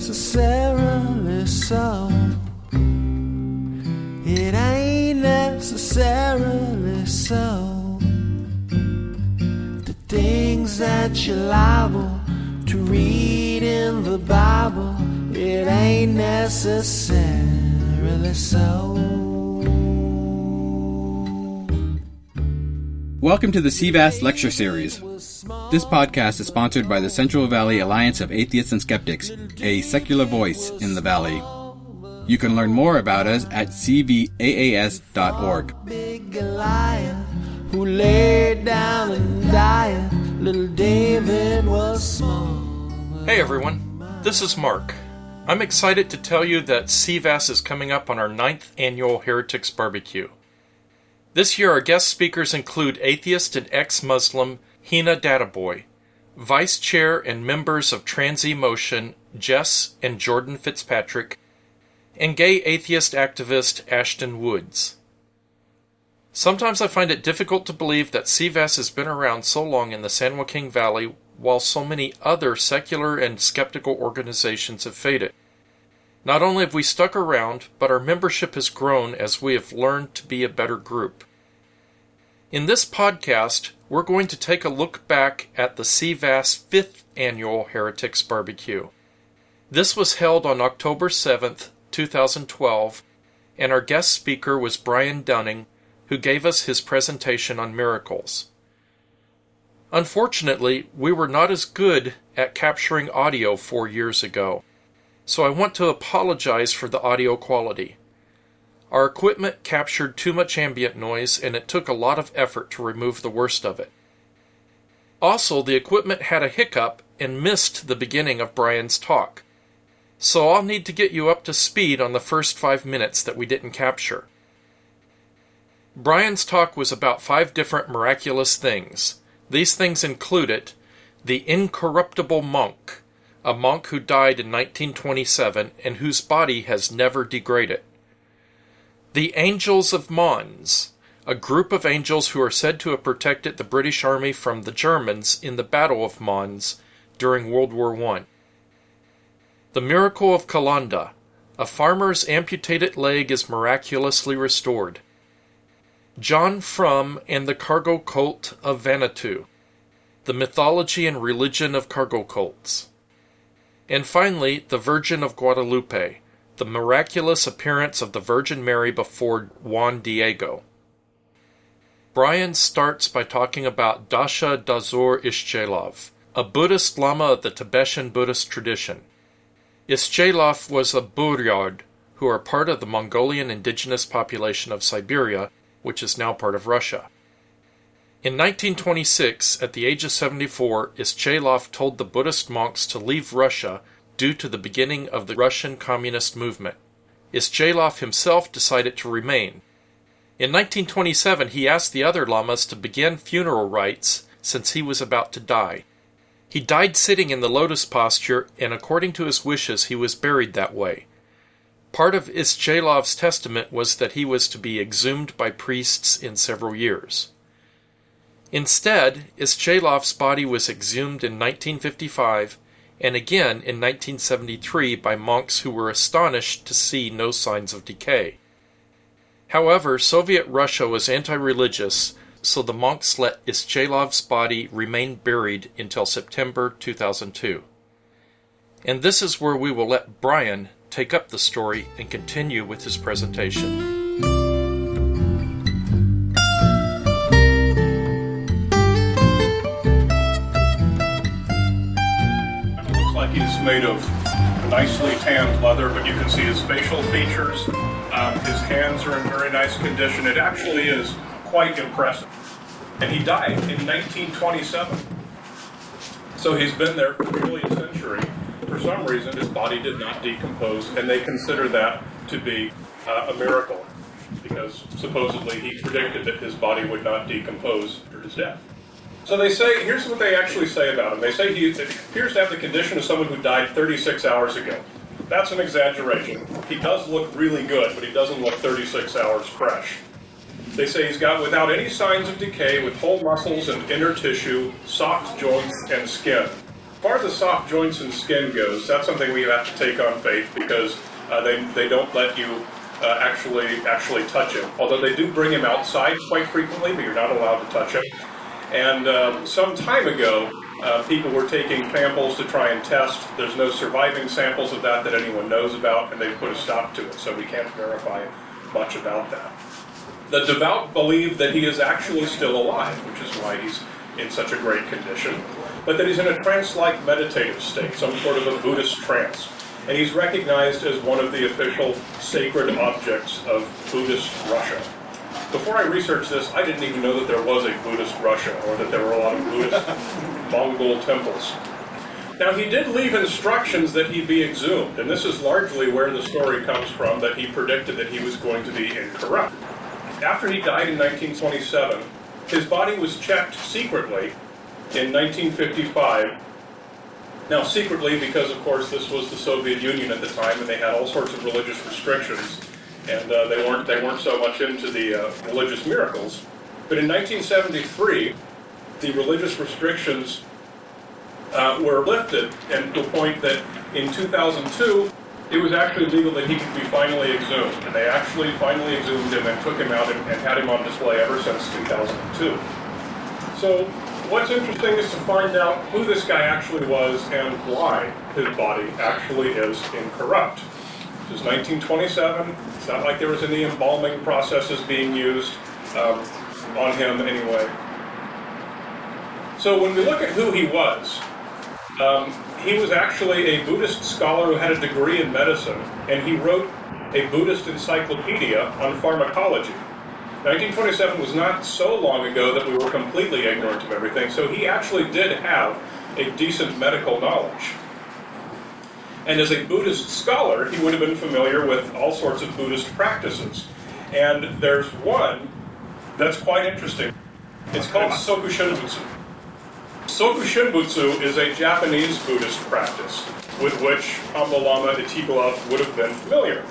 necessarily so. It ain't necessarily so. The things that you're liable to read in the Bible, it ain't necessarily so. Welcome to the CVAAS Lecture Series. This podcast is sponsored by the Central Valley Alliance of Atheists and Skeptics, a secular voice in the Valley. You can learn more about us at cvaas.org. Big Goliath who laid down and died. Little David was small. Hey everyone, this is Mark. I'm excited to tell you that CVAAS is coming up on our ninth annual Heretics Barbecue. This year, our guest speakers include atheist and ex Muslim Heina Dadabhoy, Vice Chair and members of Transemotion Jess and Jordan Fitzpatrick, and gay atheist activist Ashton Woods. Sometimes I find it difficult to believe that CVAAS has been around so long in the San Joaquin Valley while so many other secular and skeptical organizations have faded. Not only have we stuck around, but our membership has grown as we have learned to be a better group. In this podcast, we're going to take a look back at the CVAAS fifth annual Heretics Barbecue. This was held on October 7th, 2012, and our guest speaker was Brian Dunning, who gave us his presentation on miracles. Unfortunately, we were not as good at capturing audio four years ago, so I want to apologize for the audio quality. Our equipment captured too much ambient noise, and it took a lot of effort to remove the worst of it. Also, the equipment had a hiccup and missed the beginning of Brian's talk. So I'll need to get you up to speed on the first five minutes that we didn't capture. Brian's talk was about five different miraculous things. These things included the incorruptible monk, a monk who died in 1927 and whose body has never degraded. The Angels of Mons, a group of angels who are said to have protected the British Army from the Germans in the Battle of Mons during World War I. The Miracle of Calanda, a farmer's amputated leg is miraculously restored. John Frum and the Cargo Cult of Vanuatu, the mythology and religion of cargo cults. And finally, the Virgin of Guadalupe, the miraculous appearance of the Virgin Mary before Juan Diego. Brian starts by talking about Dashi-Dorzho Itigilov, a Buddhist Lama of the Tibetan Buddhist tradition. Itigilov was a Buryat, who are part of the Mongolian indigenous population of Siberia, which is now part of Russia. In 1926, at the age of 74, Ishchelov told the Buddhist monks to leave Russia due to the beginning of the Russian communist movement. Itigilov himself decided to remain. In 1927, he asked the other lamas to begin funeral rites since he was about to die. He died sitting in the lotus posture, and according to his wishes, he was buried that way. Part of Itigilov's testament was that he was to be exhumed by priests in several years. Instead, Itigilov's body was exhumed in 1955 and again in 1973 by monks who were astonished to see no signs of decay. However, Soviet Russia was anti religious, so the monks let Itigilov's body remain buried until September 2002. And this is where we will let Brian take up the story and continue with his presentation. Made of nicely tanned leather, but you can see his facial features. Um, his hands are in very nice condition. It actually is quite impressive. And he died in 1927. So he's been there for nearly a century. For some reason, his body did not decompose, and they consider that to be uh, a miracle because supposedly he predicted that his body would not decompose after his death. So they say, here's what they actually say about him. They say he appears to have the condition of someone who died 36 hours ago. That's an exaggeration. He does look really good, but he doesn't look 36 hours fresh. They say he's got without any signs of decay, with whole muscles and inner tissue, soft joints, and skin. As far as the soft joints and skin goes, that's something we have to take on faith because uh, they, they don't let you uh, actually actually touch him. Although they do bring him outside quite frequently, but you're not allowed to touch him. And um, some time ago, uh, people were taking samples to try and test. There's no surviving samples of that that anyone knows about, and they've put a stop to it, so we can't verify much about that. The devout believe that he is actually still alive, which is why he's in such a great condition, but that he's in a trance like meditative state, some sort of a Buddhist trance. And he's recognized as one of the official sacred objects of Buddhist Russia. Before I researched this, I didn't even know that there was a Buddhist Russia or that there were a lot of Buddhist Mongol temples. Now, he did leave instructions that he be exhumed, and this is largely where the story comes from that he predicted that he was going to be incorrupt. After he died in 1927, his body was checked secretly in 1955. Now, secretly, because of course this was the Soviet Union at the time, and they had all sorts of religious restrictions, and uh, they weren't they weren't so much into the uh, religious miracles. But in 1973, the religious restrictions uh, were lifted, and to the point that in 2002, it was actually legal that he could be finally exhumed. And they actually finally exhumed him and took him out and, and had him on display ever since 2002. So what's interesting is to find out who this guy actually was and why his body actually is incorrupt. This is 1927. It's not like there was any embalming processes being used um, on him anyway. So when we look at who he was, um, he was actually a Buddhist scholar who had a degree in medicine, and he wrote a Buddhist encyclopedia on pharmacology. 1927 was not so long ago that we were completely ignorant of everything, so he actually did have a decent medical knowledge. And as a Buddhist scholar, he would have been familiar with all sorts of Buddhist practices. And there's one that's quite interesting. It's called Soku Shinbutsu. Soku Shinbutsu is a Japanese Buddhist practice with which Khambo Lama Itigilov would have been familiar.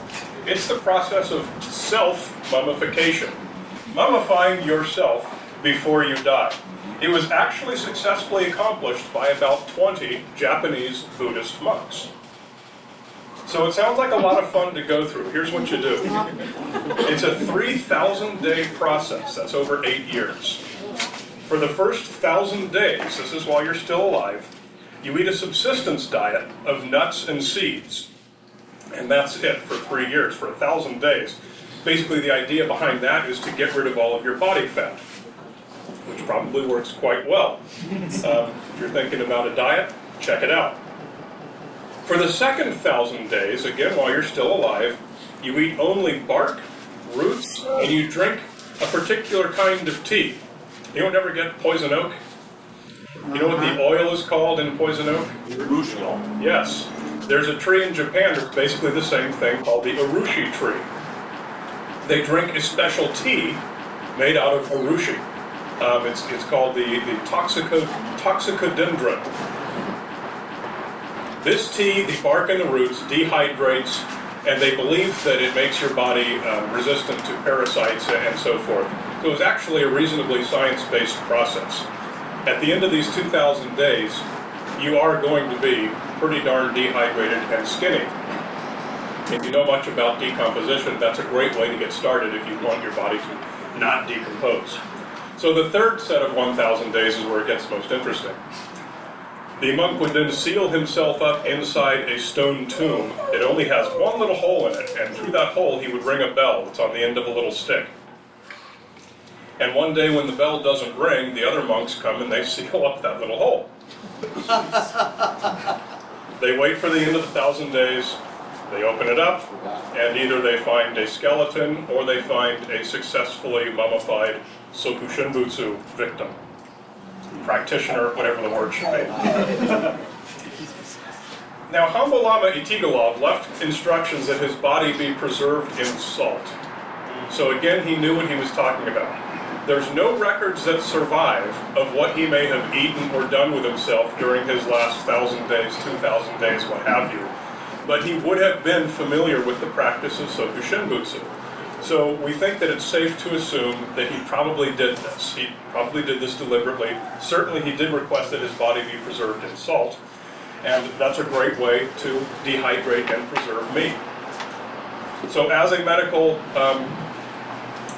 It's the process of self mummification, mummifying yourself before you die. It was actually successfully accomplished by about 20 Japanese Buddhist monks. So it sounds like a lot of fun to go through. Here's what you do it's a 3,000 day process, that's over eight years. For the first thousand days, this is while you're still alive, you eat a subsistence diet of nuts and seeds. And that's it for three years, for a thousand days. Basically, the idea behind that is to get rid of all of your body fat, which probably works quite well. Um, if you're thinking about a diet, check it out. For the second thousand days, again while you're still alive, you eat only bark, roots, and you drink a particular kind of tea. You don't ever get poison oak? You know what the oil is called in poison oak? Urushi. Yes. There's a tree in Japan that's basically the same thing called the urushi tree. They drink a special tea made out of urushi. Um, it's, it's called the, the toxico, toxicodendron. This tea, the bark and the roots, dehydrates, and they believe that it makes your body um, resistant to parasites and so forth. So it's actually a reasonably science based process. At the end of these 2,000 days, you are going to be pretty darn dehydrated and skinny. If you know much about decomposition, that's a great way to get started if you want your body to not decompose. So the third set of 1,000 days is where it gets most interesting. The monk would then seal himself up inside a stone tomb. It only has one little hole in it, and through that hole he would ring a bell that's on the end of a little stick. And one day when the bell doesn't ring, the other monks come and they seal up that little hole. they wait for the end of the thousand days, they open it up, and either they find a skeleton or they find a successfully mummified Soku Shinbutsu victim practitioner, whatever the word should be. now, Khambo Lama Itigilov left instructions that his body be preserved in salt. So again, he knew what he was talking about. There's no records that survive of what he may have eaten or done with himself during his last thousand days, two thousand days, what have you. But he would have been familiar with the practice of Soku Shinbutsu. So we think that it's safe to assume that he probably did this. He probably did this deliberately. Certainly he did request that his body be preserved in salt. and that's a great way to dehydrate and preserve meat. So, as a medical um,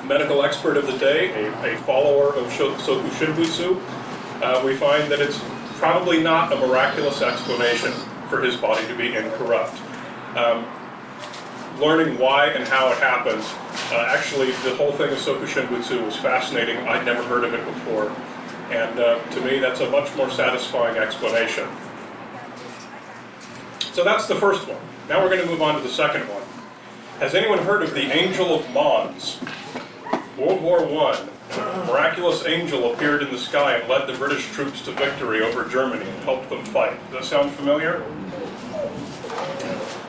medical expert of the day, a, a follower of Soku Shinbutsu, uh, we find that it's probably not a miraculous explanation for his body to be incorrupt. Um, learning why and how it happens, uh, actually, the whole thing of Soku Shinbutsu was fascinating. I'd never heard of it before. And uh, to me, that's a much more satisfying explanation. So that's the first one. Now we're going to move on to the second one. Has anyone heard of the Angel of Mons? World War I, a miraculous angel appeared in the sky and led the British troops to victory over Germany and helped them fight. Does that sound familiar?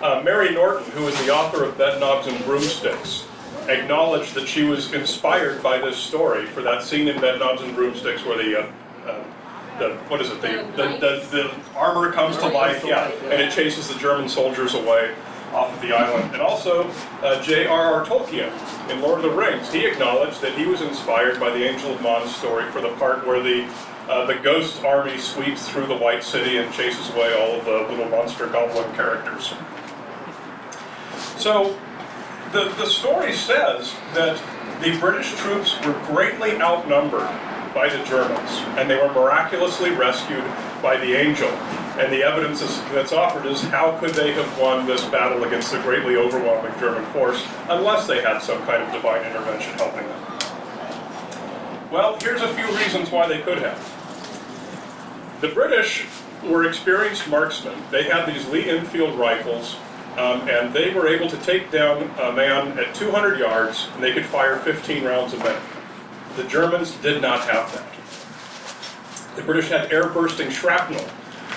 Uh, Mary Norton, who is the author of Bedknobs and Broomsticks, acknowledged that she was inspired by this story for that scene in Bedknobs and Broomsticks where the, uh, uh, the what is it, the, the, the, the armor comes to life, yeah, and it chases the German soldiers away off of the island. And also, uh, J.R.R. Tolkien in Lord of the Rings, he acknowledged that he was inspired by the Angel of Mons story for the part where the uh, the ghost army sweeps through the White City and chases away all of the little monster goblin characters. So, the, the story says that the British troops were greatly outnumbered by the Germans, and they were miraculously rescued by the angel. And the evidence that's offered is how could they have won this battle against a greatly overwhelming German force unless they had some kind of divine intervention helping them? Well, here's a few reasons why they could have. The British were experienced marksmen. They had these Lee Enfield rifles, um, and they were able to take down a man at 200 yards, and they could fire 15 rounds a minute. The Germans did not have that. The British had air bursting shrapnel,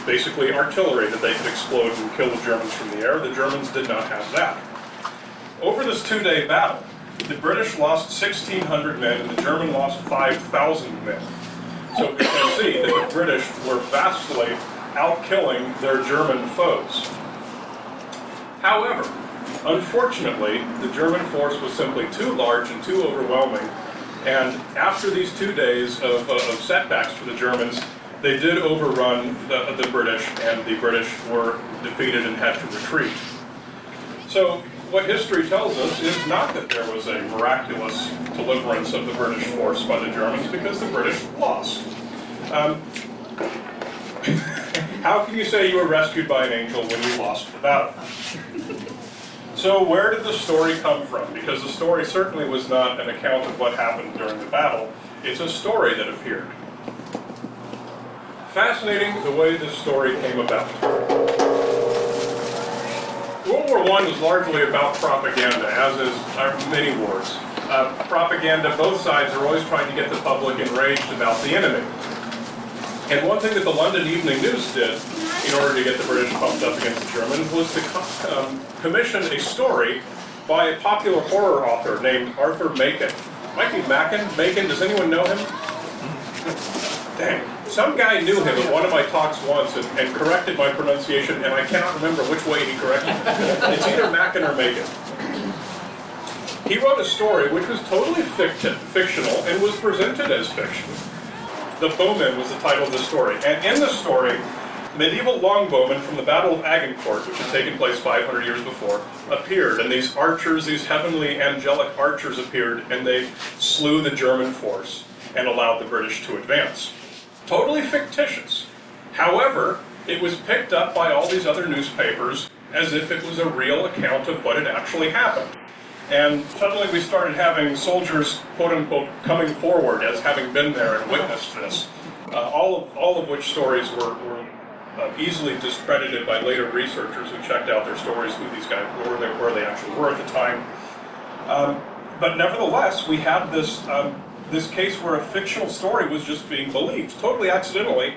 basically artillery that they could explode and kill the Germans from the air. The Germans did not have that. Over this two day battle, the British lost 1,600 men and the German lost 5,000 men. So we can see that the British were vastly outkilling their German foes. However, unfortunately, the German force was simply too large and too overwhelming. And after these two days of, uh, of setbacks for the Germans, they did overrun the, the British, and the British were defeated and had to retreat. So, what history tells us is not that there was a miraculous deliverance of the British force by the Germans, because the British lost. Um, how can you say you were rescued by an angel when you lost the battle? So, where did the story come from? Because the story certainly was not an account of what happened during the battle, it's a story that appeared. Fascinating the way this story came about. World War I was largely about propaganda, as is many wars. Uh, propaganda, both sides are always trying to get the public enraged about the enemy. And one thing that the London Evening News did in order to get the British pumped up against the Germans was to um, commission a story by a popular horror author named Arthur. Might be Mackin? Macon? Does anyone know him? Dang. Some guy knew him at one of my talks once and, and corrected my pronunciation, and I cannot remember which way he corrected it. It's either Mackin or Macon. He wrote a story which was totally fiction, fictional and was presented as fiction. The Bowmen was the title of the story. And in the story, medieval longbowmen from the Battle of Agincourt, which had taken place 500 years before, appeared. And these archers, these heavenly angelic archers appeared, and they slew the German force and allowed the British to advance. Totally fictitious. However, it was picked up by all these other newspapers as if it was a real account of what had actually happened. And suddenly we started having soldiers, quote unquote, coming forward as having been there and witnessed this. Uh, all, of, all of which stories were, were uh, easily discredited by later researchers who checked out their stories, who these guys were, they, where they actually were at the time. Um, but nevertheless, we had this, um, this case where a fictional story was just being believed, totally accidentally.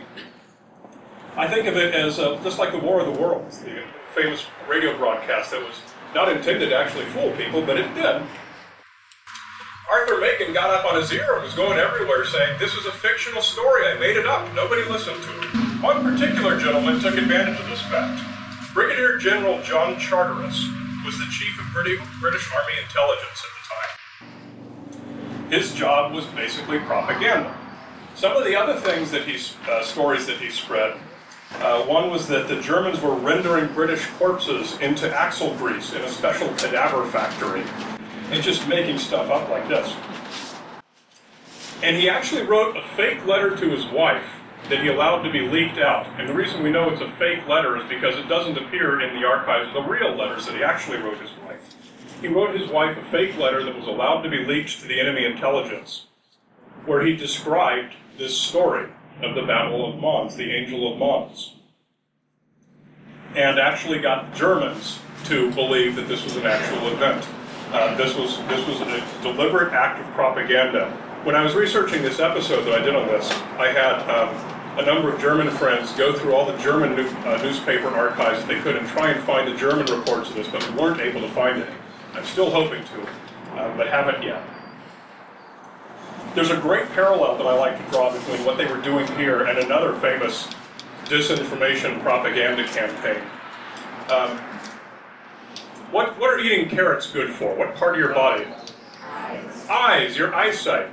I think of it as uh, just like the War of the Worlds, the famous radio broadcast that was not intended to actually fool people, but it did. Arthur Machen got up on his ear and was going everywhere saying, This is a fictional story, I made it up, nobody listened to it. One particular gentleman took advantage of this fact. Brigadier General John Charteris was the chief of British Army intelligence at the time. His job was basically propaganda. Some of the other things that he, uh, stories that he spread Uh, one was that the Germans were rendering British corpses into axle grease in a special cadaver factory and just making stuff up like this. And he actually wrote a fake letter to his wife that he allowed to be leaked out. And the reason we know it's a fake letter is because it doesn't appear in the archives of the real letters that he actually wrote his wife. He wrote his wife a fake letter that was allowed to be leaked to the enemy intelligence, where he described this story of the Battle of Mons, the Angel of Mons, and actually got Germans to believe that this was an actual event. Uh, this was this was a deliberate act of propaganda. When I was researching this episode that I did on this, I had um, a number of German friends go through all the German new, uh, newspaper archives that they could and try and find the German reports of this, but we weren't able to find any. I'm still hoping to, uh, but haven't yet. There's a great parallel that I like to draw between what they were doing here and another famous disinformation propaganda campaign. Um, what, what are eating carrots good for? What part of your body? Eyes. Eyes, your eyesight.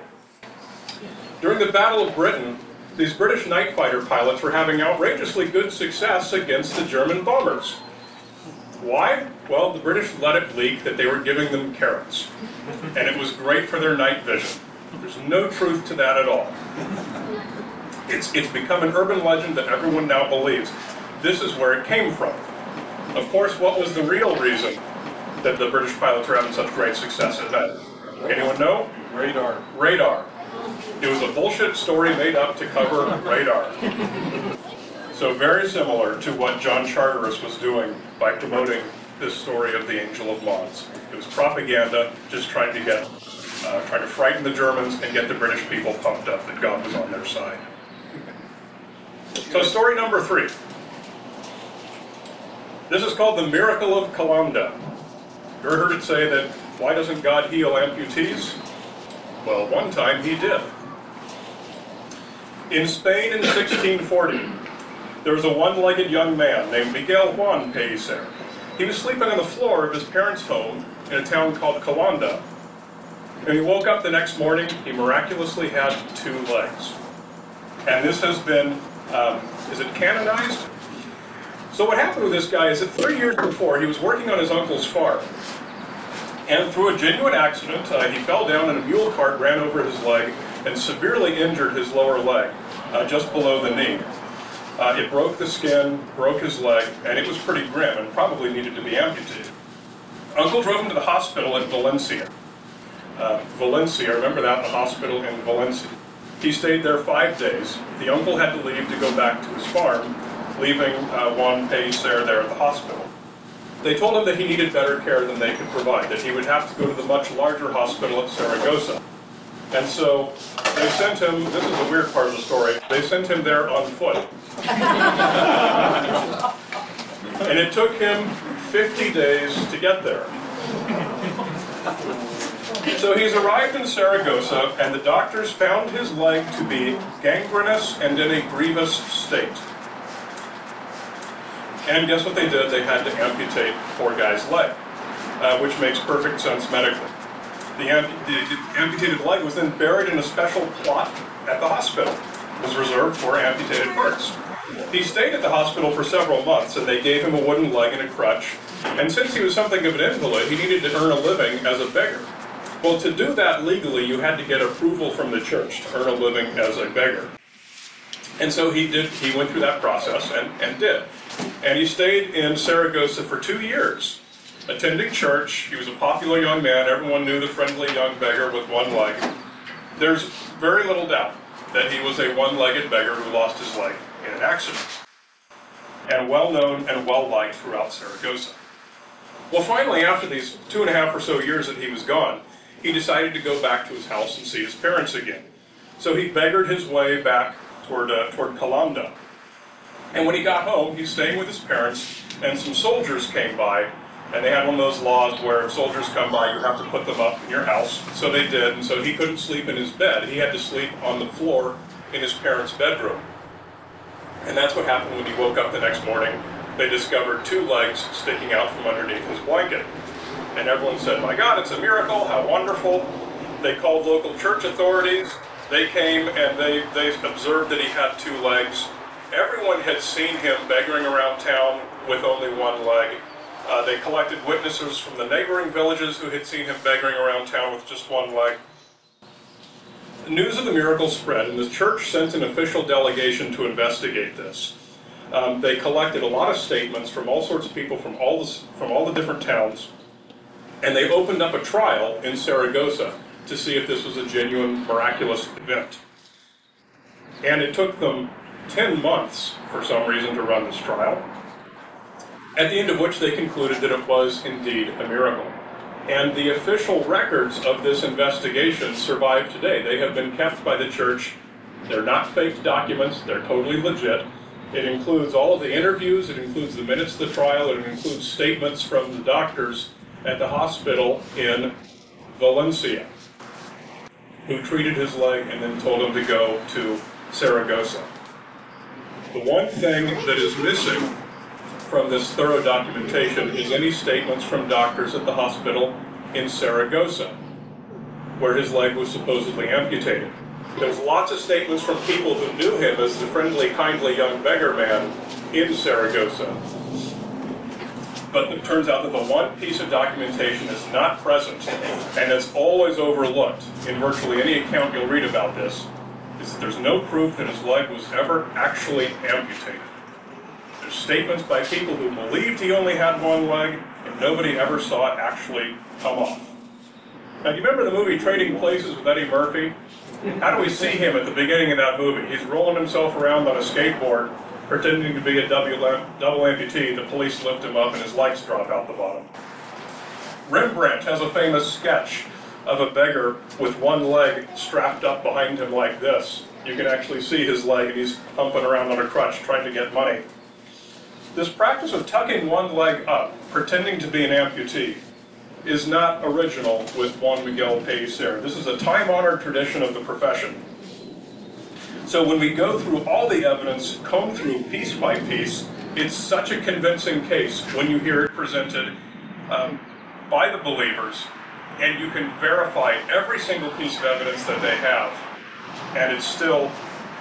During the Battle of Britain, these British night fighter pilots were having outrageously good success against the German bombers. Why? Well, the British let it leak that they were giving them carrots, and it was great for their night vision. There's no truth to that at all. It's, it's become an urban legend that everyone now believes. This is where it came from. Of course, what was the real reason that the British pilots were having such great success at that? Anyone know? Radar. Radar. It was a bullshit story made up to cover radar. So very similar to what John Charteris was doing by promoting this story of the Angel of Mons. It was propaganda, just trying to get, uh, trying to frighten the Germans and get the British people pumped up that God was on their side. So story number three. This is called the miracle of Calanda. You ever heard it say that why doesn't God heal amputees? Well, one time he did. In Spain in 1640, there was a one-legged young man named Miguel Juan Pellicer. He was sleeping on the floor of his parents' home in a town called Calanda. And he woke up the next morning, he miraculously had two legs. And this has been, um, is it canonized? So what happened with this guy is that three years before, he was working on his uncle's farm. And through a genuine accident, uh, he fell down and a mule cart ran over his leg and severely injured his lower leg, uh, just below the knee. Uh, it broke the skin, broke his leg, and it was pretty grim and probably needed to be amputated. Uncle drove him to the hospital in Valencia. Uh, Valencia, remember that, the hospital in Valencia. He stayed there five days. The uncle had to leave to go back to his farm, leaving uh, Juan Pellicer there at the hospital. They told him that he needed better care than they could provide, that he would have to go to the much larger hospital at Saragossa. And so they sent him, this is the weird part of the story, they sent him there on foot. and it took him 50 days to get there. So he's arrived in Saragossa, and the doctors found his leg to be gangrenous and in a grievous state. And guess what they did? They had to amputate poor guy's leg, uh, which makes perfect sense medically. The, amp- the, the, amputated leg was then buried in a special plot at the hospital. It was reserved for amputated parts. He stayed at the hospital for several months, and they gave him a wooden leg and a crutch. And since he was something of an invalid, he needed to earn a living as a beggar. Well, to do that legally, you had to get approval from the church to earn a living as a beggar. And so he did. He went through that process and, and did. And he stayed in Saragossa for two years, attending church. He was a popular young man. Everyone knew the friendly young beggar with one leg. There's very little doubt that he was a one legged beggar who lost his leg in an accident. And well known and well liked throughout Saragossa. Well, finally, after these two and a half or so years that he was gone, he decided to go back to his house and see his parents again. So he beggared his way back toward, uh, toward Calanda. And when he got home, he's staying with his parents, and some soldiers came by, and they had one of those laws where if soldiers come by, you have to put them up in your house. So they did, and so he couldn't sleep in his bed. He had to sleep on the floor in his parents' bedroom. And that's what happened when he woke up the next morning. They discovered two legs sticking out from underneath his blanket. And everyone said, My God, it's a miracle, how wonderful. They called local church authorities. They came and they, they observed that he had two legs. Everyone had seen him begging around town with only one leg. Uh, they collected witnesses from the neighboring villages who had seen him begging around town with just one leg. The news of the miracle spread, and the church sent an official delegation to investigate this. Um, they collected a lot of statements from all sorts of people from all the, from all the different towns, and they opened up a trial in Saragossa to see if this was a genuine miraculous event. And it took them 10 months, for some reason, to run this trial, at the end of which they concluded that it was indeed a miracle. And the official records of this investigation survive today. They have been kept by the church. They're not fake documents, they're totally legit. It includes all of the interviews, it includes the minutes of the trial, it includes statements from the doctors at the hospital in Valencia who treated his leg and then told him to go to Saragossa. The one thing that is missing from this thorough documentation is any statements from doctors at the hospital in Saragossa, where his leg was supposedly amputated. There's lots of statements from people who knew him as the friendly, kindly young beggar man in Saragossa. But it turns out that the one piece of documentation is not present, and it's always overlooked in virtually any account you'll read about this, is that there's no proof that his leg was ever actually amputated. There's statements by people who believed he only had one leg, and nobody ever saw it actually come off. Now, do you remember the movie Trading Places with Eddie Murphy? How do we see him at the beginning of that movie? He's rolling himself around on a skateboard, pretending to be a double, amputee. The police lift him up, and his legs drop out the bottom. Rembrandt has a famous sketch of a beggar with one leg strapped up behind him like this. You can actually see his leg, and he's humping around on a crutch trying to get money. This practice of tucking one leg up, pretending to be an amputee, is not original with Juan Miguel Pellicer. This is a time-honored tradition of the profession. So when we go through all the evidence, comb through piece by piece, it's such a convincing case when you hear it presented um, by the believers, and you can verify every single piece of evidence that they have, and it's still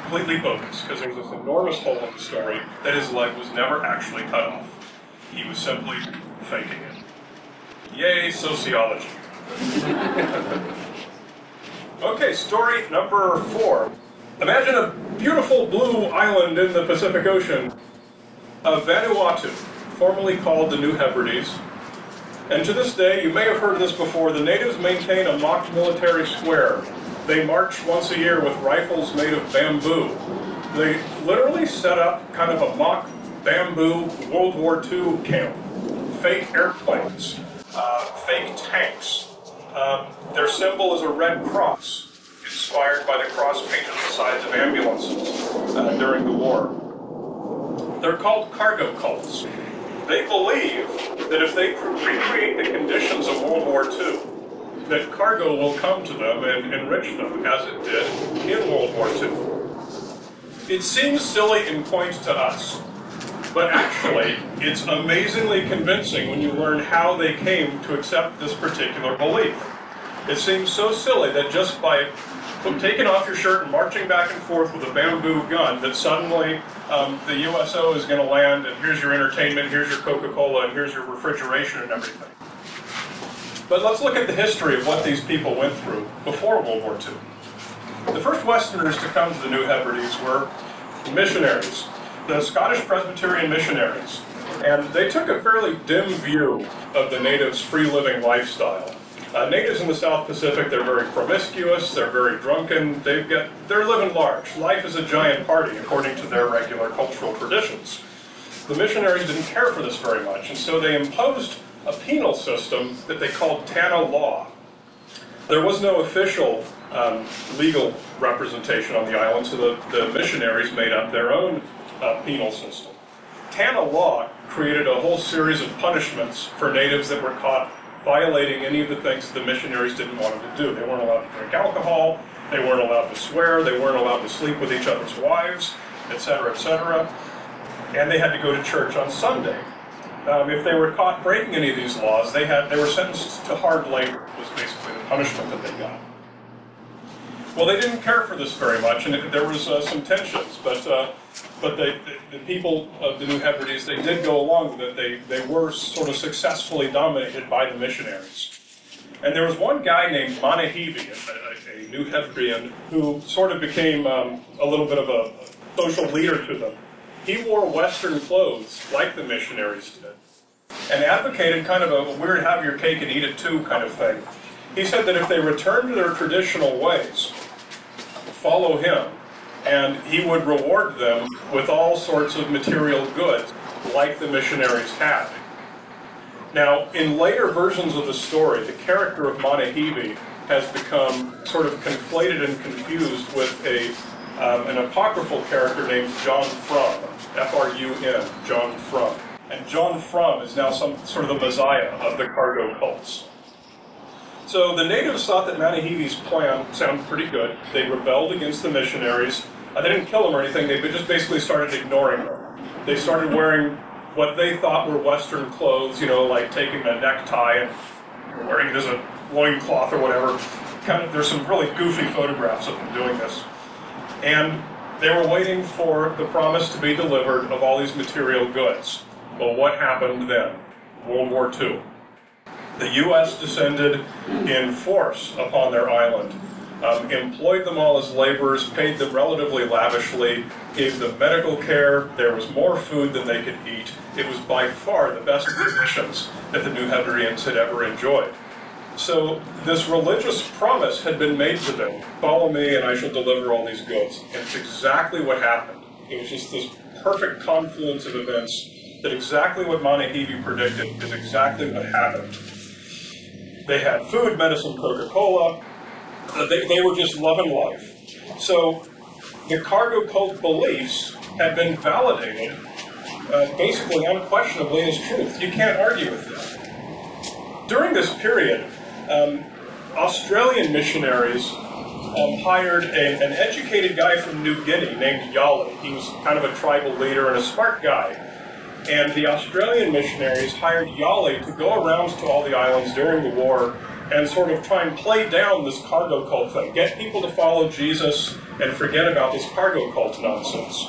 completely bogus because there's this enormous hole in the story that his leg was never actually cut off. He was simply faking it. Yay, sociology. okay, story number four. Imagine a beautiful blue island in the Pacific Ocean of Vanuatu, formerly called the New Hebrides. And to this day, you may have heard this before, the natives maintain a mock military square. They march once a year with rifles made of bamboo. They literally set up kind of a mock bamboo World War II camp. Fake airplanes, uh, fake tanks. Um, their symbol is a red cross, inspired by the cross painted on the sides of ambulances uh, during the war. They're called cargo cults. They believe that if they recreate the conditions of World War II, that cargo will come to them and enrich them as it did in World War II. It seems silly in point to us, but actually, it's amazingly convincing when you learn how they came to accept this particular belief. It seems so silly that just by taking off your shirt and marching back and forth with a bamboo gun, that suddenly um, the USO is going to land, and here's your entertainment, here's your Coca Cola, and here's your refrigeration and everything. But let's look at the history of what these people went through before World War II. The first Westerners to come to the New Hebrides were missionaries, the Scottish Presbyterian missionaries. And they took a fairly dim view of the natives' free living lifestyle. Uh, natives in the South Pacific, they're very promiscuous, they're very drunken, they get, they're living large. Life is a giant party, according to their regular cultural traditions. The missionaries didn't care for this very much, and so they imposed a penal system that they called Tanna law. There was no official um, legal representation on the island, so the, the missionaries made up their own uh, penal system. Tanna law created a whole series of punishments for natives that were caught violating any of the things the missionaries didn't want them to do. They weren't allowed to drink alcohol, they weren't allowed to swear, they weren't allowed to sleep with each other's wives, etc., etc., and they had to go to church on Sunday. Um, if they were caught breaking any of these laws, they had they were sentenced to hard labor. Was basically the punishment that they got. Well, they didn't care for this very much, and it, there was uh, some tensions. But uh, but they, the, the people of the New Hebrides, they did go along with it. They they were sort of successfully dominated by the missionaries. And there was one guy named Montehibi, a, a, a New Hebridean, who sort of became um, a little bit of a social leader to them. He wore Western clothes like the missionaries did, and advocated kind of a weird have your cake and eat it too kind of thing. He said that if they returned to their traditional ways, follow him, and he would reward them with all sorts of material goods like the missionaries had. Now, in later versions of the story, the character of Montehibi has become sort of conflated and confused with a, um, an apocryphal character named John Frum, F-R-U-M, John Frum. And John Frum is now some sort of the messiah of the cargo cults. So the natives thought that Montehibi's plan sounded pretty good. They rebelled against the missionaries. Uh, they didn't kill them or anything, they just basically started ignoring them. They started wearing what they thought were Western clothes, you know, like taking a necktie and wearing it as a loincloth or whatever. Kind of, there's some really goofy photographs of them doing this. And they were waiting for the promise to be delivered of all these material goods. Well, what happened then? World War II. The U.S. descended in force upon their island um, employed them all as laborers, paid them relatively lavishly, gave them medical care. There was more food than they could eat. It was by far the best conditions that the New Hebrideans had ever enjoyed. So this religious promise had been made to them follow me and I shall deliver all these goods. And it's exactly what happened. It was just this perfect confluence of events that exactly what Montehibi predicted is exactly what happened. They had food, medicine, Coca Cola, uh, they, they were just loving life. So the cargo cult beliefs had been validated uh, basically unquestionably as truth. You can't argue with this. During this period, um, Australian missionaries um, hired a, an educated guy from New Guinea named Yali. He was kind of a tribal leader and a smart guy. And the Australian missionaries hired Yali to go around to all the islands during the war and sort of try and play down this cargo cult thing. Get people to follow Jesus and forget about this cargo cult nonsense.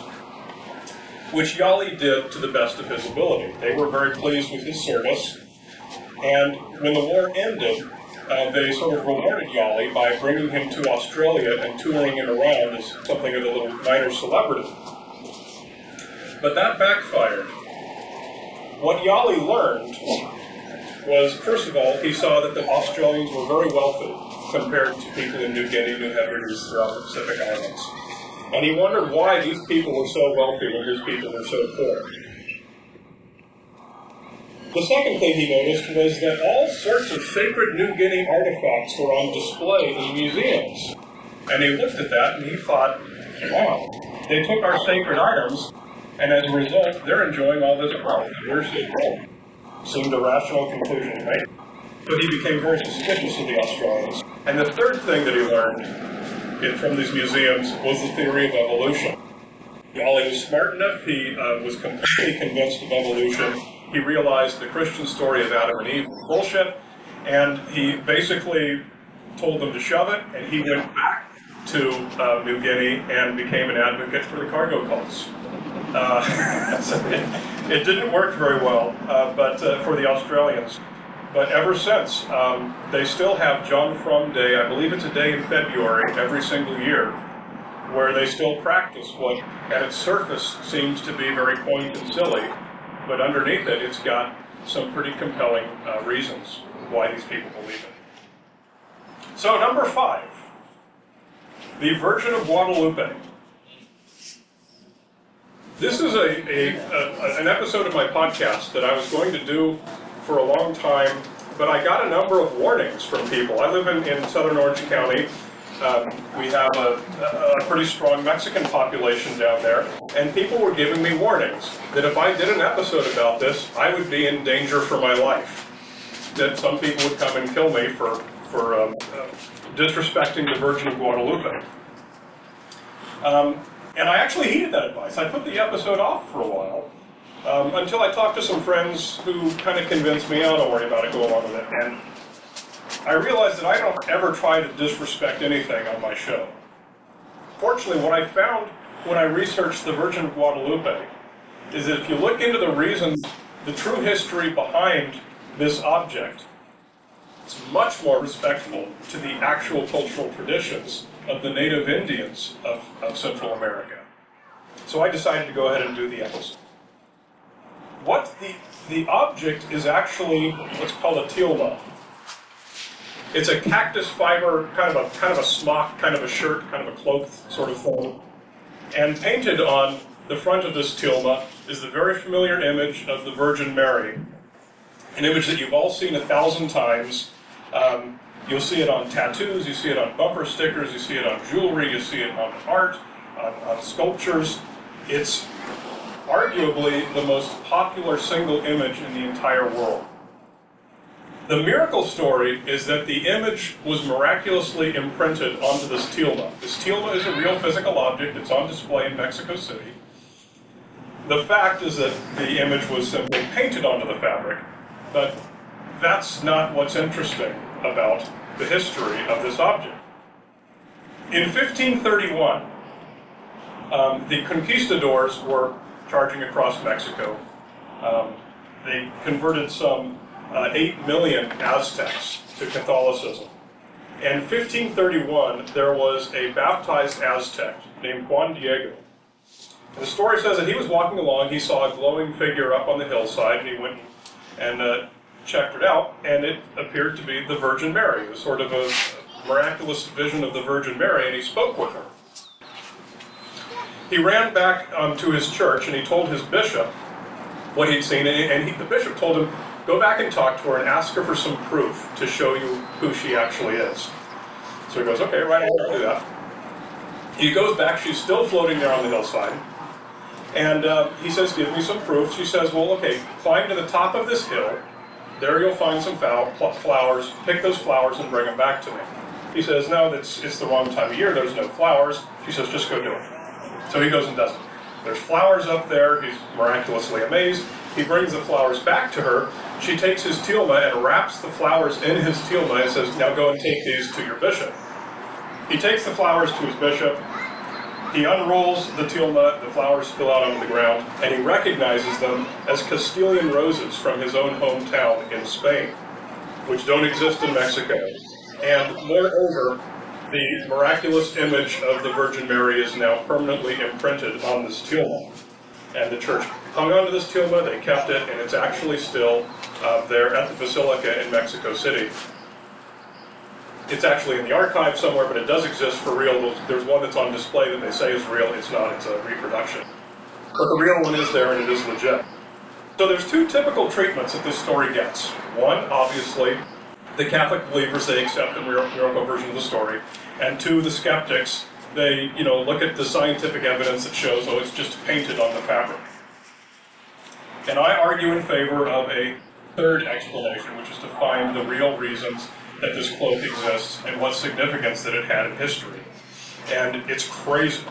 Which Yali did to the best of his ability. They were very pleased with his service. And when the war ended, uh, they sort of rewarded Yali by bringing him to Australia and touring him around as something of a little minor celebrity. But that backfired. What Yali learned was, first of all, he saw that the Australians were very wealthy compared to people in New Guinea, New Hebrides, throughout the Pacific Islands. And he wondered why these people were so wealthy when his people were so poor. The second thing he noticed was that all sorts of sacred New Guinea artifacts were on display in museums. And he looked at that and he thought, wow, they took our sacred items, and as a result, they're enjoying all this wealth. We're broke seemed a rational conclusion, right? But he became very suspicious of the Australians. And the third thing that he learned from these museums was the theory of evolution. While he was smart enough, he uh, was completely convinced of evolution. He realized the Christian story of Adam and Eve was bullshit, and he basically told them to shove it, and he went back to uh, New Guinea and became an advocate for the cargo cults. Uh, it, it, didn't work very well, uh, but uh, for the Australians. But ever since, um, they still have John Frum Day. I believe it's a day in February every single year, where they still practice what, at its surface, seems to be very quaint and silly, but underneath it, it's got some pretty compelling uh, reasons why these people believe it. So, number five, the Virgin of Guadalupe. This is a, a, a, an episode of my podcast that I was going to do for a long time, but I got a number of warnings from people. I live in, in southern Orange County. Um, we have a, a, pretty strong Mexican population down there, and people were giving me warnings that if I did an episode about this, I would be in danger for my life. That some people would come and kill me for, for um, uh, disrespecting the Virgin of Guadalupe. Um, and I actually heeded that advice. I put the episode off for a while um, until I talked to some friends who kind of convinced me, oh, don't worry about it, go along with it. And I realized that I don't ever try to disrespect anything on my show. Fortunately, what I found when I researched the Virgin of Guadalupe is that if you look into the reasons, the true history behind this object, it's much more respectful to the actual cultural traditions of the native Indians of, of Central America. So I decided to go ahead and do the episode. What the, the object is actually what's called a tilma. It's a cactus fiber, kind of a kind of a smock, kind of a shirt, kind of a cloak sort of thing. And painted on the front of this tilma is the very familiar image of the Virgin Mary, an image that you've all seen a thousand times. Um, you'll see it on tattoos, you see it on bumper stickers, you see it on jewelry, you see it on art, on, on sculptures. It's arguably the most popular single image in the entire world. The miracle story is that the image was miraculously imprinted onto this tilma. This tilma is a real physical object. It's on display in Mexico City. The fact is that the image was simply painted onto the fabric, but that's not what's interesting about the history of this object. In 1531, um, the conquistadors were charging across Mexico. Um, they converted some uh, 8 million Aztecs to Catholicism. In 1531, there was a baptized Aztec named Juan Diego. The story says that he was walking along, he saw a glowing figure up on the hillside, and he went and uh, checked it out, and it appeared to be the Virgin Mary. It was sort of a miraculous vision of the Virgin Mary, and he spoke with her. He ran back um, to his church and he told his bishop what he'd seen, and he, the bishop told him, Go back and talk to her and ask her for some proof to show you who she actually is. So he goes, Okay, right, I'll do that. He goes back, she's still floating there on the hillside. And uh, he says, Give me some proof. She says, Well, okay, climb to the top of this hill. There you'll find some flowers. Pick those flowers and bring them back to me. He says, No, it's, it's the wrong time of year. There's no flowers. She says, Just go do it. So he goes and does it. There's flowers up there. He's miraculously amazed. He brings the flowers back to her. She takes his tilma and wraps the flowers in his tilma and says, Now go and take these to your bishop. He takes the flowers to his bishop. He unrolls the tilma, the flowers spill out onto the ground, and he recognizes them as Castilian roses from his own hometown in Spain, which don't exist in Mexico. And moreover, the miraculous image of the Virgin Mary is now permanently imprinted on this tilma. And the church hung onto this tilma, they kept it, and it's actually still uh, there at the Basilica in Mexico City. It's actually in the archive somewhere, but it does exist for real. There's one that's on display that they say is real. It's not, it's a reproduction. But the real one is there and it is legit. So there's two typical treatments that this story gets. One, obviously, the Catholic believers, they accept the miracle version of the story. And two, the skeptics, they, you know, look at the scientific evidence that shows, oh, it's just painted on the fabric. And I argue in favor of a third explanation, which is to find the real reasons that this cloak exists and what significance that it had in history. And it's crazy.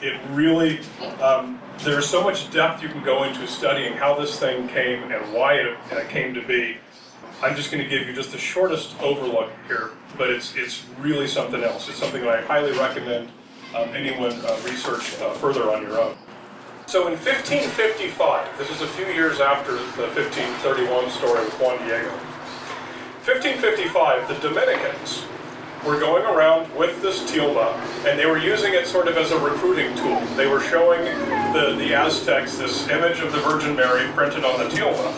It really, um, there's so much depth you can go into studying how this thing came and why it, it came to be. I'm just going to give you just the shortest overlook here, but it's it's really something else. It's something that I highly recommend um, anyone uh, research uh, further on your own. So in 1555, this is a few years after the 1531 story with Juan Diego. 1555, the Dominicans were going around with this tilma, and they were using it sort of as a recruiting tool. They were showing the, the Aztecs this image of the Virgin Mary printed on the tilma,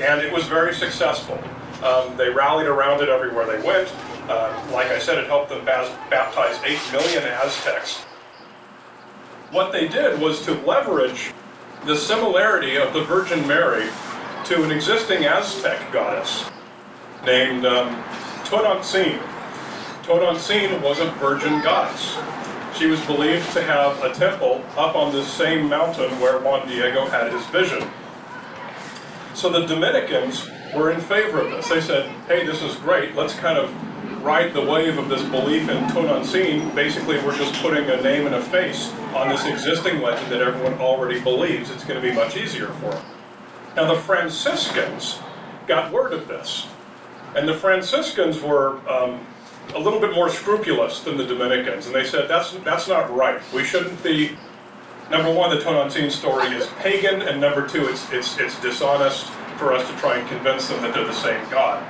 and it was very successful. Um, they rallied around it everywhere they went. Uh, like I said, it helped them baptize 8 million Aztecs. What they did was to leverage the similarity of the Virgin Mary to an existing Aztec goddess named um. Tonantzin was a virgin goddess. She was believed to have a temple up on this same mountain where Juan Diego had his vision. So the Dominicans were in favor of this. They said, hey, this is great. Let's kind of ride the wave of this belief in Tonantzin. Basically, we're just putting a name and a face on this existing legend that everyone already believes. It's going to be much easier for them. Now, the Franciscans got word of this. And the Franciscans were um, a little bit more scrupulous than the Dominicans, and they said that's that's not right. We shouldn't be. Number one, the Tonantzin story is pagan, and number two, it's it's it's dishonest for us to try and convince them that they're the same God.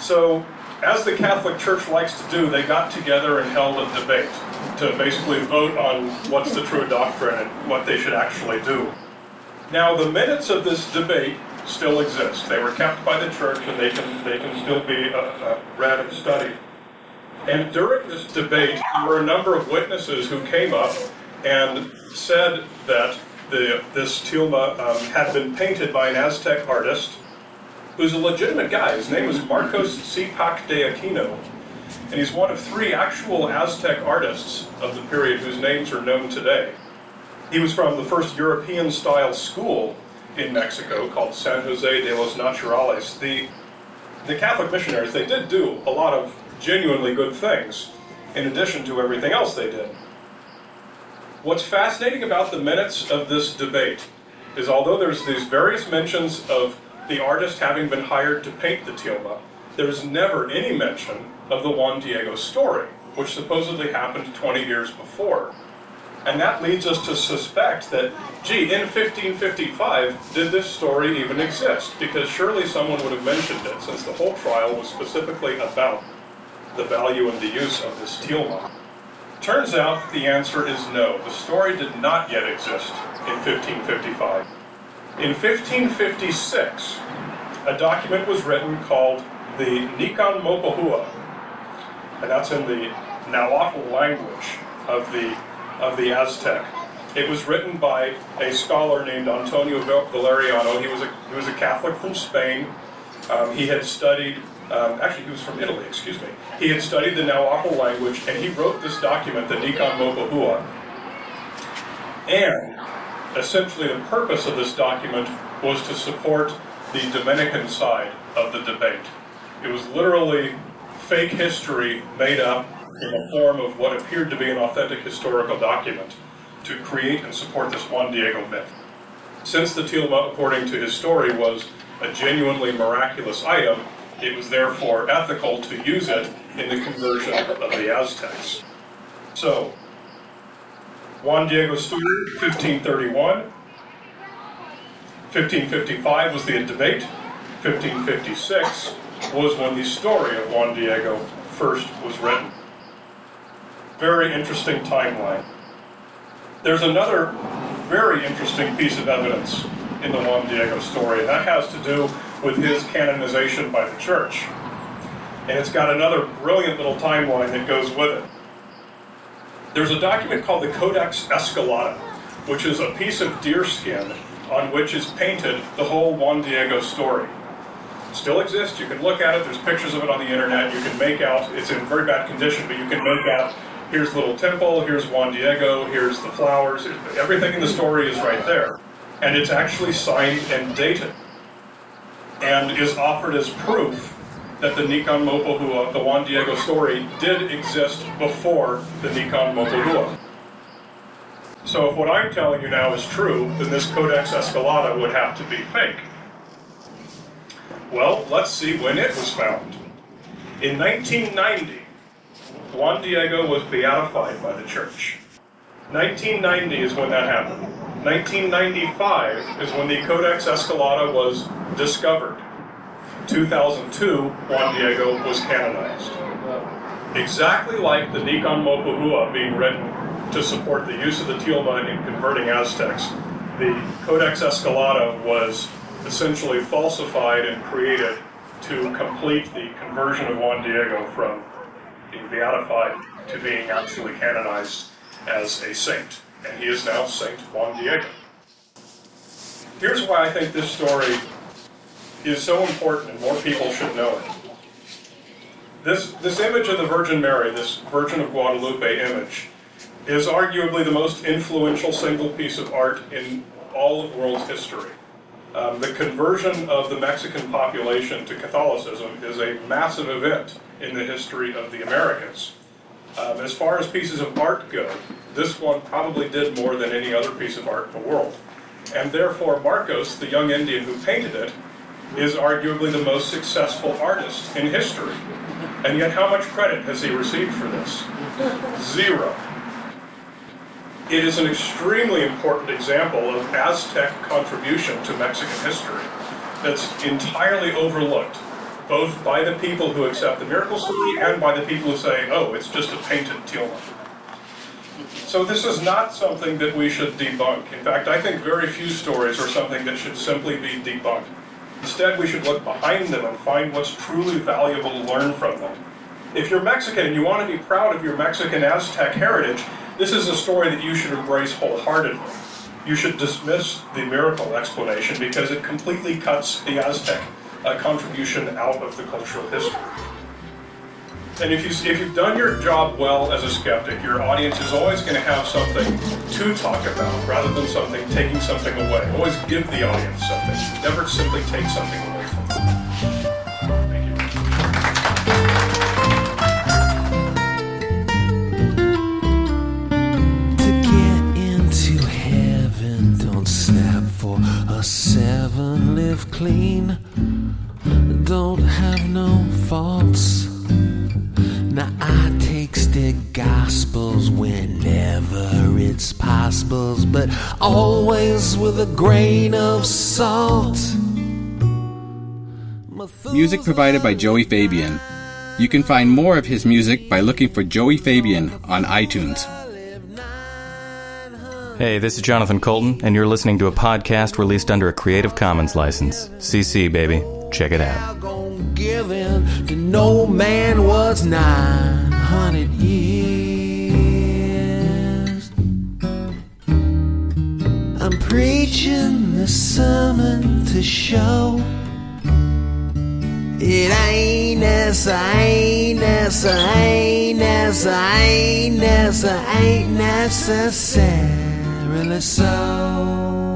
So, as the Catholic Church likes to do, they got together and held a debate to basically vote on what's the true doctrine and what they should actually do. Now, the minutes of this debate still exist. They were kept by the church, and they can they can still be uh, uh, read and studied. And during this debate, there were a number of witnesses who came up and said that the, this tilma um, had been painted by an Aztec artist who's a legitimate guy. His name was Marcos Cipac de Aquino, and he's one of three actual Aztec artists of the period whose names are known today. He was from the first European style school in Mexico called San Jose de los Naturales. The, the Catholic missionaries, they did do a lot of genuinely good things in addition to everything else they did. What's fascinating about the minutes of this debate is although there's these various mentions of the artist having been hired to paint the tilma, there's never any mention of the Juan Diego story, which supposedly happened 20 years before. And that leads us to suspect that, gee, in 1555, did this story even exist? Because surely someone would have mentioned it, since the whole trial was specifically about the value and the use of this tilma. Turns out the answer is no. The story did not yet exist in 1555. In 1556, a document was written called the Nican Mopohua, and that's in the Nahuatl language of the, of the Aztec. It was written by a scholar named Antonio Valeriano. He was a, he was a Catholic from Spain. Um, he had studied um, actually, he was from Italy, excuse me. He had studied the Nahuatl language, and he wrote this document, the Nican Mopohua. And essentially, the purpose of this document was to support the Dominican side of the debate. It was literally fake history made up in the form of what appeared to be an authentic historical document to create and support this Juan Diego myth. Since the tilma, according to his story, was a genuinely miraculous item, it was therefore ethical to use it in the conversion of the Aztecs. So, Juan Diego's story, 1531. 1555 was the debate. 1556 was when the story of Juan Diego first was written. Very interesting timeline. There's another very interesting piece of evidence in the Juan Diego story, and that has to do with his canonization by the church. And it's got another brilliant little timeline that goes with it. There's a document called the Codex Escalada, which is a piece of deerskin on which is painted the whole Juan Diego story. It still exists, you can look at it, there's pictures of it on the internet, you can make out, it's in very bad condition, but you can make out here's little temple, here's Juan Diego, here's the flowers, everything in the story is right there. And it's actually signed and dated and is offered as proof that the Nican Mopohua, the Juan Diego story, did exist before the Nican Mopohua. So if what I'm telling you now is true, then this Codex Escalada would have to be fake. Well, let's see when it was found. In 1990, Juan Diego was beatified by the church. 1990 is when that happened. 1995 is when the Codex Escalada was discovered. 2002, Juan Diego was canonized. Exactly like the Nican Mopohua being written to support the use of the tilma in converting Aztecs, the Codex Escalada was essentially falsified and created to complete the conversion of Juan Diego from being beatified to being actually canonized as a saint. And he is now Saint Juan Diego. Here's why I think this story is so important and more people should know it. This, this image of the Virgin Mary, this Virgin of Guadalupe image, is arguably the most influential single piece of art in all of world's history. Um, the conversion of the Mexican population to Catholicism is a massive event in the history of the Americas. Um, as far as pieces of art go, this one probably did more than any other piece of art in the world. And therefore, Marcos, the young Indian who painted it, is arguably the most successful artist in history. And yet, how much credit has he received for this? Zero. It is an extremely important example of Aztec contribution to Mexican history that's entirely overlooked, both by the people who accept the miracle story and by the people who say, oh, it's just a painted Tijuana. So this is not something that we should debunk. In fact, I think very few stories are something that should simply be debunked. Instead, we should look behind them and find what's truly valuable to learn from them. If you're Mexican and you want to be proud of your Mexican Aztec heritage, this is a story that you should embrace wholeheartedly. You should dismiss the miracle explanation because it completely cuts the Aztec uh, contribution out of the cultural history. And if, you, if you've done your job well as a skeptic, your audience is always going to have something to talk about rather than something taking something away. Always give the audience something. Never simply take something away from them. Live clean, don't have no faults. Now I takes the gospels whenever it's possible, but always with a grain of salt. Music provided by Joey Fabian. You can find more of his music by looking for Joey Fabian on iTunes. Hey, this is Jonathan Coulton, and you're listening to a podcast released under a Creative Commons license. CC, baby. Check it out. No man was 900 years. I'm preaching the sermon to show it ain't as ain't as ain't as ain't as ain't really so.